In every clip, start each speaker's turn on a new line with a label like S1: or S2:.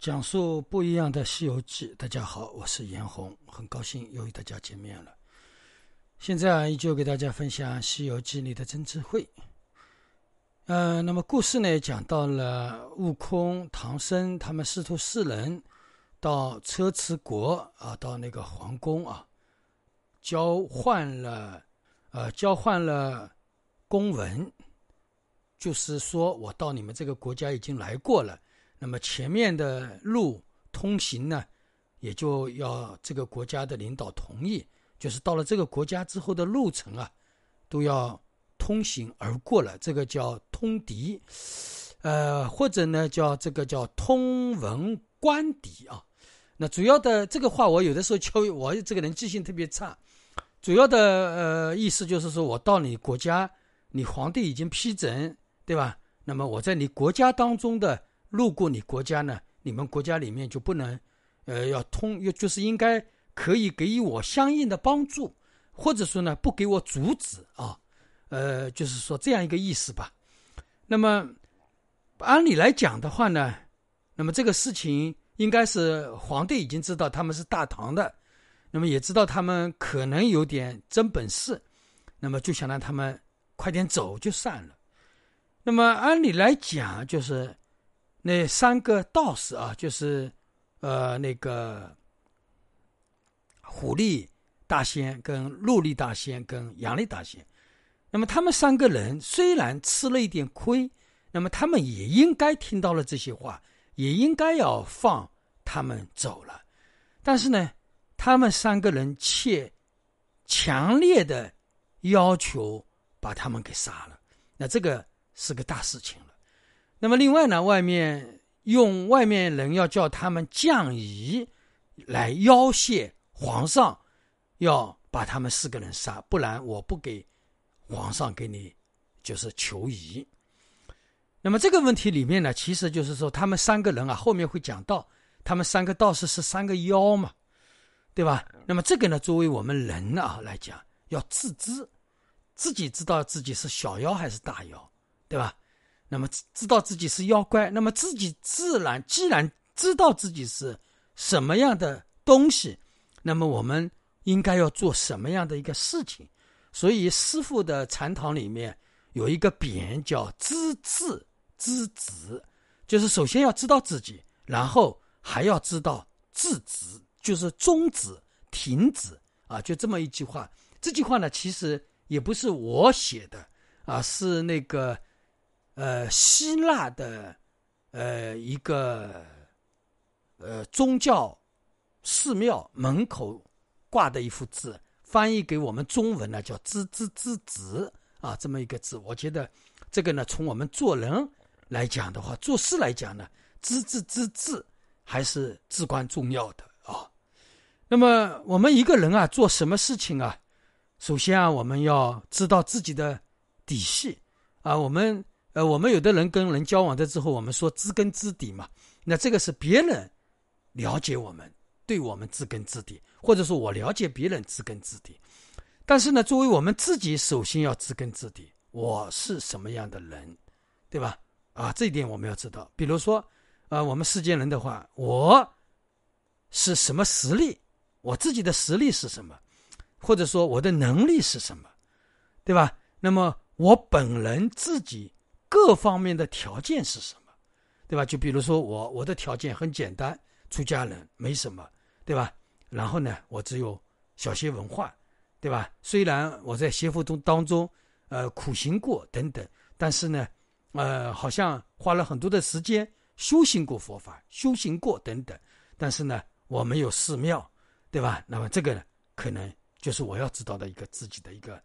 S1: 讲述不一样的《西游记》。大家好，我是严红，很高兴又与大家见面了。现在啊，依旧给大家分享《西游记》里的真智慧。呃，那么故事呢，讲到了悟空、唐僧他们师徒四人到车迟国啊，到那个皇宫啊，交换了呃，交换了公文，就是说我到你们这个国家已经来过了。那么前面的路通行呢，也就要这个国家的领导同意，就是到了这个国家之后的路程啊，都要通行而过了，这个叫通敌，呃，或者呢叫这个叫通文官敌啊。那主要的这个话，我有的时候敲我这个人记性特别差，主要的呃意思就是说我到你国家，你皇帝已经批准，对吧？那么我在你国家当中的。路过你国家呢，你们国家里面就不能，呃，要通，要就是应该可以给予我相应的帮助，或者说呢，不给我阻止啊，呃，就是说这样一个意思吧。那么按理来讲的话呢，那么这个事情应该是皇帝已经知道他们是大唐的，那么也知道他们可能有点真本事，那么就想让他们快点走就算了。那么按理来讲就是。那三个道士啊，就是，呃，那个虎力大仙、跟鹿力大仙、跟羊力大仙，那么他们三个人虽然吃了一点亏，那么他们也应该听到了这些话，也应该要放他们走了。但是呢，他们三个人却强烈的要求把他们给杀了，那这个是个大事情。那么另外呢，外面用外面人要叫他们降仪来要挟皇上，要把他们四个人杀，不然我不给皇上给你就是求仪。那么这个问题里面呢，其实就是说他们三个人啊，后面会讲到，他们三个道士是三个妖嘛，对吧？那么这个呢，作为我们人啊来讲，要自知，自己知道自己是小妖还是大妖，对吧？那么知道自己是妖怪，那么自己自然既然知道自己是什么样的东西，那么我们应该要做什么样的一个事情？所以师傅的禅堂里面有一个匾叫“知字知止”，就是首先要知道自己，然后还要知道制止，就是终止、停止啊，就这么一句话。这句话呢，其实也不是我写的啊，是那个。呃，希腊的，呃，一个呃宗教寺庙门口挂的一幅字，翻译给我们中文呢，叫“知知知止”啊，这么一个字。我觉得这个呢，从我们做人来讲的话，做事来讲呢，“知知知止”还是至关重要的啊。那么我们一个人啊，做什么事情啊，首先啊，我们要知道自己的底细啊，我们。呃，我们有的人跟人交往的之后，我们说知根知底嘛。那这个是别人了解我们，对我们知根知底，或者说我了解别人知根知底。但是呢，作为我们自己，首先要知根知底，我是什么样的人，对吧？啊，这一点我们要知道。比如说，呃，我们世间人的话，我是什么实力？我自己的实力是什么？或者说我的能力是什么？对吧？那么我本人自己。各方面的条件是什么，对吧？就比如说我，我的条件很简单，出家人没什么，对吧？然后呢，我只有小些文化，对吧？虽然我在邪佛中当中，呃，苦行过等等，但是呢，呃，好像花了很多的时间修行过佛法，修行过等等，但是呢，我没有寺庙，对吧？那么这个呢可能就是我要知道的一个自己的一个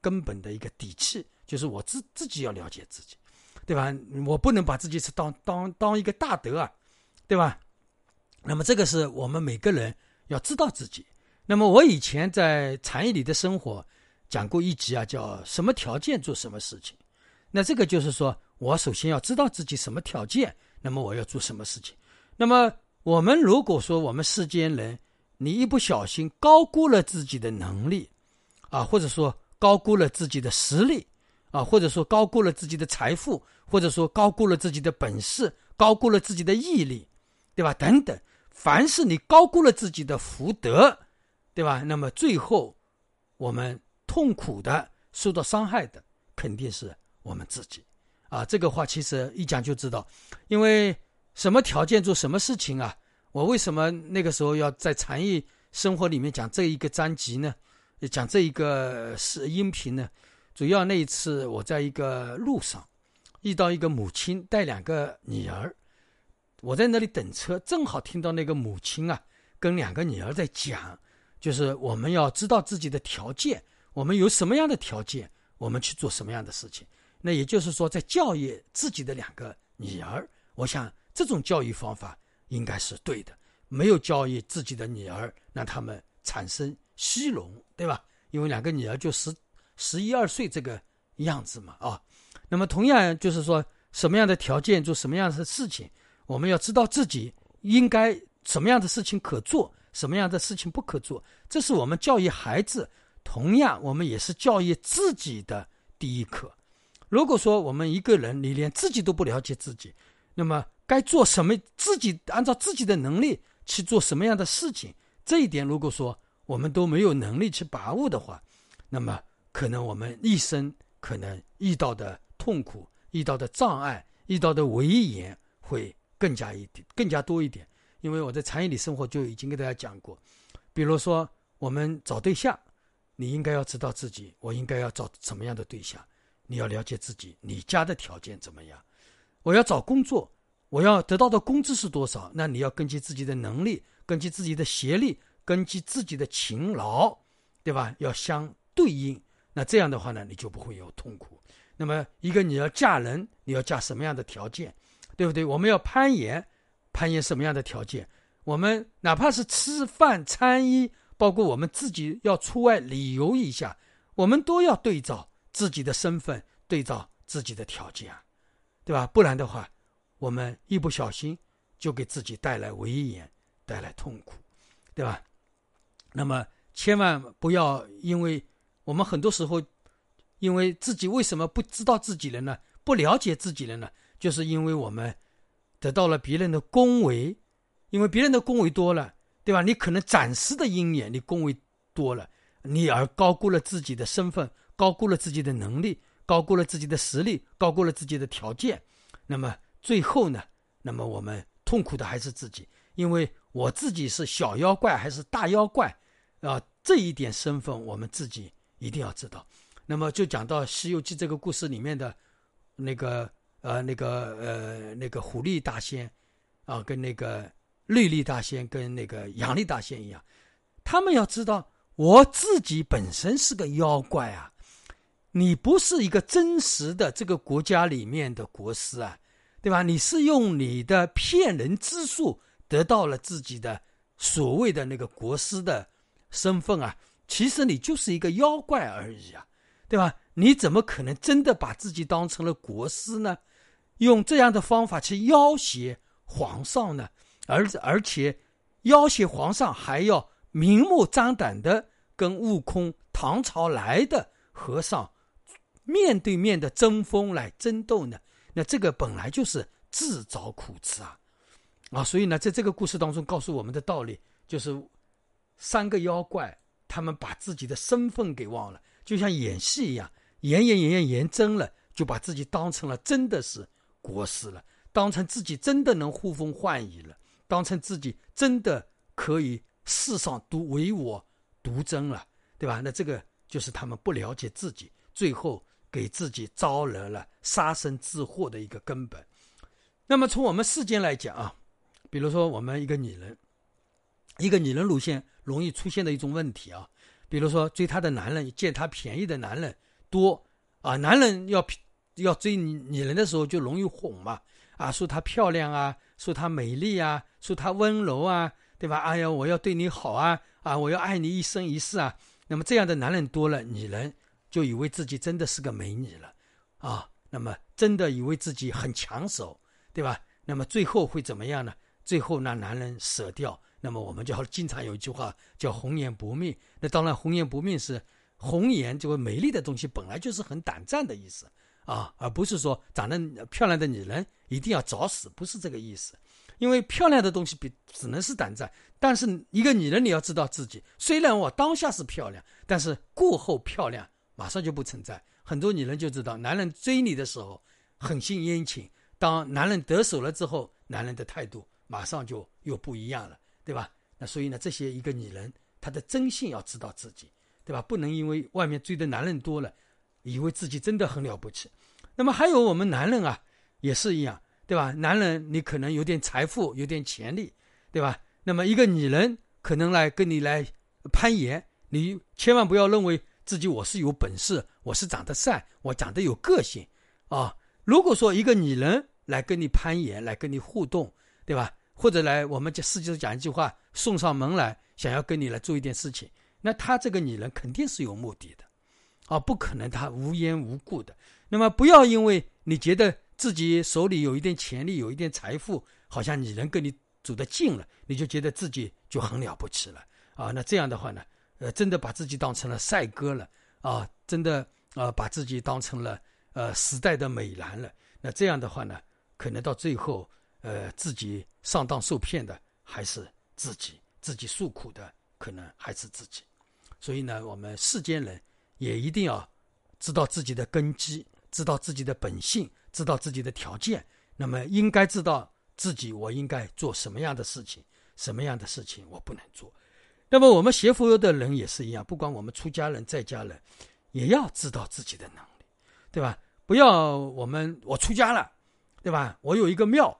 S1: 根本的一个底气。就是我自自己要了解自己，对吧？我不能把自己是当当当一个大德啊，对吧？那么这个是我们每个人要知道自己。那么我以前在禅意里的生活讲过一集啊，叫什么条件做什么事情。那这个就是说我首先要知道自己什么条件，那么我要做什么事情。那么我们如果说我们世间人，你一不小心高估了自己的能力啊，或者说高估了自己的实力。啊，或者说高估了自己的财富，或者说高估了自己的本事，高估了自己的毅力，对吧？等等，凡是你高估了自己的福德，对吧？那么最后我们痛苦的、受到伤害的，肯定是我们自己。啊，这个话其实一讲就知道，因为什么条件做什么事情啊？我为什么那个时候要在禅意生活里面讲这一个章集呢？讲这一个是音频呢？主要那一次我在一个路上遇到一个母亲带两个女儿，我在那里等车，正好听到那个母亲啊跟两个女儿在讲，就是我们要知道自己的条件，我们有什么样的条件，我们去做什么样的事情。那也就是说，在教育自己的两个女儿，我想这种教育方法应该是对的。没有教育自己的女儿，让他们产生虚荣，对吧？因为两个女儿就十十一二岁这个样子嘛，啊。那么同样就是说，什么样的条件做什么样的事情，我们要知道自己应该什么样的事情可做，什么样的事情不可做。这是我们教育孩子，同样我们也是教育自己的第一课。如果说我们一个人你连自己都不了解自己，那么该做什么？自己按照自己的能力去做什么样的事情？这一点如果说我们都没有能力去把握的话，那么可能我们一生可能遇到的痛苦、遇到的障碍、遇到的危言会更加一点、更加多一点。因为我在禅意里生活就已经跟大家讲过，比如说我们找对象，你应该要知道自己，我应该要找什么样的对象。你要了解自己，你家的条件怎么样？我要找工作，我要得到的工资是多少？那你要根据自己的能力，根据自己的学历，根据自己的勤劳，对吧？要相对应。那这样的话呢，你就不会有痛苦。那么，一个你要嫁人，你要嫁什么样的条件？对不对？我们要攀岩，攀岩什么样的条件？我们哪怕是吃饭、穿衣，包括我们自己要出外旅游一下，我们都要对照。自己的身份对照自己的条件啊，对吧？不然的话，我们一不小心就给自己带来危言，带来痛苦，对吧？那么千万不要因为我们很多时候，因为自己为什么不知道自己了呢？不了解自己了呢？就是因为我们得到了别人的恭维，因为别人的恭维多了，对吧？你可能展示的鹰眼，你恭维多了，你而高估了自己的身份。高估了自己的能力，高估了自己的实力，高估了自己的条件，那么最后呢？那么我们痛苦的还是自己，因为我自己是小妖怪还是大妖怪啊？这一点身份我们自己一定要知道。那么就讲到《西游记》这个故事里面的那个呃那个呃那个虎力大仙啊，跟那个绿力大仙跟那个杨力大仙一样，他们要知道我自己本身是个妖怪啊。你不是一个真实的这个国家里面的国师啊，对吧？你是用你的骗人之术得到了自己的所谓的那个国师的身份啊，其实你就是一个妖怪而已啊，对吧？你怎么可能真的把自己当成了国师呢？用这样的方法去要挟皇上呢？而而且要挟皇上还要明目张胆的跟悟空唐朝来的和尚。面对面的争锋来争斗呢？那这个本来就是自找苦吃啊！啊，所以呢，在这个故事当中告诉我们的道理就是：三个妖怪他们把自己的身份给忘了，就像演戏一样，演演演演演真了，就把自己当成了真的是国师了，当成自己真的能呼风唤雨了，当成自己真的可以世上独唯我独尊了，对吧？那这个就是他们不了解自己，最后。给自己招惹了杀身之祸的一个根本。那么从我们世间来讲啊，比如说我们一个女人，一个女人路线容易出现的一种问题啊，比如说追她的男人，见她便宜的男人多啊，男人要要追女人的时候就容易哄嘛啊，说她漂亮啊，说她美丽啊，说她温柔啊，对吧？哎呀，我要对你好啊啊，我要爱你一生一世啊。那么这样的男人多了，女人。就以为自己真的是个美女了，啊，那么真的以为自己很抢手，对吧？那么最后会怎么样呢？最后那男人舍掉，那么我们就经常有一句话叫“红颜薄命”。那当然，“红颜薄命”是红颜这个美丽的东西本来就是很短暂的意思啊，而不是说长得漂亮的女人一定要早死，不是这个意思。因为漂亮的东西比只能是短暂。但是一个女人，你要知道自己，虽然我当下是漂亮，但是过后漂亮马上就不存在。很多女人就知道，男人追你的时候很献殷勤，当男人得手了之后，男人的态度马上就又不一样了，对吧？那所以呢，这些一个女人她的真性要知道自己，对吧？不能因为外面追的男人多了，以为自己真的很了不起。那么还有我们男人啊，也是一样，对吧？男人你可能有点财富，有点潜力，对吧？那么一个女人可能来跟你来攀岩，你千万不要认为自己我是有本事，我是长得帅，我长得有个性，啊！如果说一个女人来跟你攀岩，来跟你互动，对吧？或者来我们这世界上讲一句话，送上门来，想要跟你来做一点事情，那她这个女人肯定是有目的的，啊，不可能她无缘无故的。那么不要因为你觉得自己手里有一点潜力，有一点财富，好像女人跟你。走得近了，你就觉得自己就很了不起了啊！那这样的话呢，呃，真的把自己当成了帅哥了啊！真的啊，把自己当成了呃时代的美男了。那这样的话呢，可能到最后，呃，自己上当受骗的还是自己，自己诉苦的可能还是自己。所以呢，我们世间人也一定要知道自己的根基，知道自己的本性，知道自己的条件，那么应该知道。自己我应该做什么样的事情，什么样的事情我不能做。那么我们学佛的人也是一样，不管我们出家人在家人，也要知道自己的能力，对吧？不要我们我出家了，对吧？我有一个庙，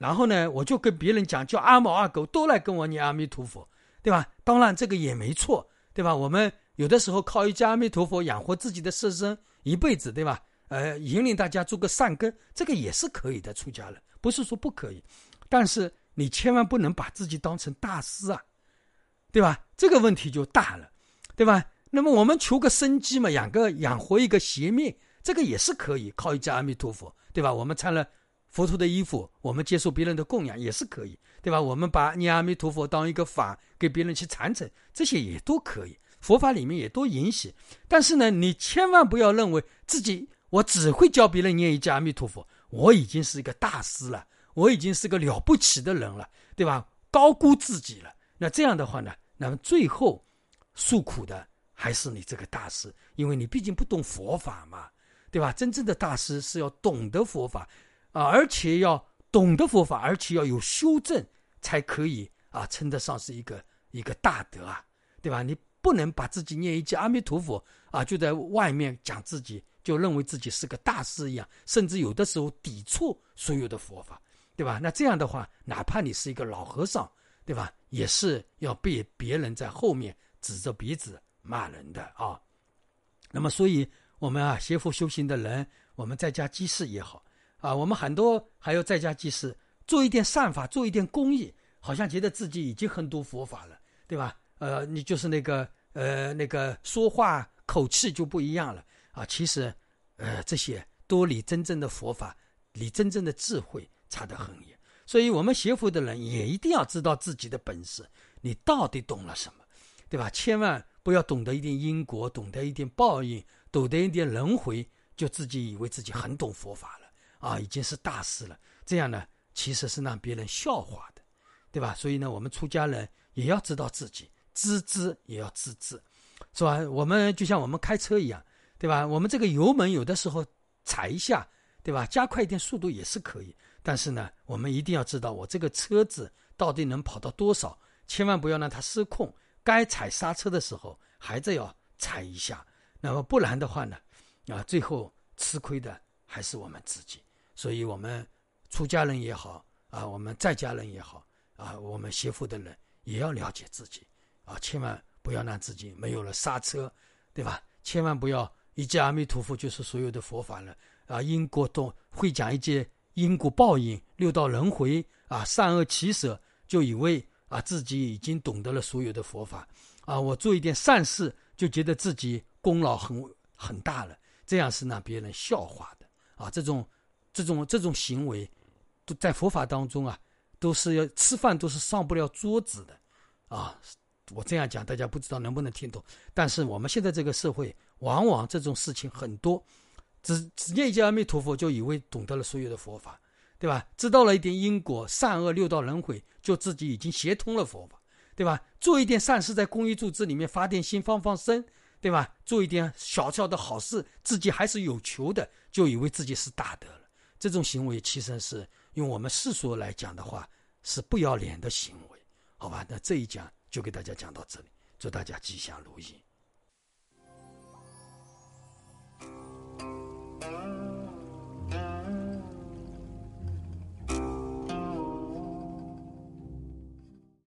S1: 然后呢，我就跟别人讲，叫阿猫阿狗都来跟我念阿弥陀佛，对吧？当然这个也没错，对吧？我们有的时候靠一家阿弥陀佛养活自己的色身一辈子，对吧？呃，引领大家做个善根，这个也是可以的。出家人不是说不可以，但是你千万不能把自己当成大师啊，对吧？这个问题就大了，对吧？那么我们求个生机嘛，养个养活一个邪命，这个也是可以靠一家阿弥陀佛，对吧？我们穿了佛陀的衣服，我们接受别人的供养也是可以，对吧？我们把念阿弥陀佛当一个法给别人去传承，这些也都可以，佛法里面也都允许。但是呢，你千万不要认为自己。我只会教别人念一句阿弥陀佛，我已经是一个大师了，我已经是个了不起的人了，对吧？高估自己了。那这样的话呢？那么最后诉苦的还是你这个大师，因为你毕竟不懂佛法嘛，对吧？真正的大师是要懂得佛法啊，而且要懂得佛法，而且要有修正，才可以啊，称得上是一个一个大德啊，对吧？你不能把自己念一句阿弥陀佛啊，就在外面讲自己。就认为自己是个大师一样，甚至有的时候抵触所有的佛法，对吧？那这样的话，哪怕你是一个老和尚，对吧？也是要被别人在后面指着鼻子骂人的啊。那么，所以我们啊，学佛修行的人，我们在家济世也好啊，我们很多还有在家济世，做一点善法，做一点公益，好像觉得自己已经很多佛法了，对吧？呃，你就是那个呃那个说话口气就不一样了。啊，其实，呃，这些都离真正的佛法、离真正的智慧差得很远。所以，我们学佛的人也一定要知道自己的本事，你到底懂了什么，对吧？千万不要懂得一点因果，懂得一点报应，懂得一点轮回，就自己以为自己很懂佛法了啊，已经是大事了。这样呢，其实是让别人笑话的，对吧？所以呢，我们出家人也要知道自己，知之也要知之，是吧？我们就像我们开车一样。对吧？我们这个油门有的时候踩一下，对吧？加快一点速度也是可以。但是呢，我们一定要知道我这个车子到底能跑到多少，千万不要让它失控。该踩刹车的时候，还是要踩一下。那么不然的话呢，啊，最后吃亏的还是我们自己。所以，我们出家人也好，啊，我们在家人也好，啊，我们学佛的人也要了解自己，啊，千万不要让自己没有了刹车，对吧？千万不要。一见阿弥陀佛就是所有的佛法了啊！因果都会讲一些因果报应、六道轮回啊、善恶起舍，就以为啊自己已经懂得了所有的佛法啊！我做一点善事，就觉得自己功劳很很大了，这样是让别人笑话的啊！这种这种这种行为，都在佛法当中啊，都是要吃饭都是上不了桌子的啊！我这样讲，大家不知道能不能听懂，但是我们现在这个社会。往往这种事情很多，只只念一句阿弥陀佛就以为懂得了所有的佛法，对吧？知道了一点因果，善恶六道轮回，就自己已经协通了佛法，对吧？做一点善事，在公益组织里面发点心，放放生，对吧？做一点小小的好事，自己还是有求的，就以为自己是大德。这种行为其实是用我们世俗来讲的话，是不要脸的行为，好吧？那这一讲就给大家讲到这里，祝大家吉祥如意。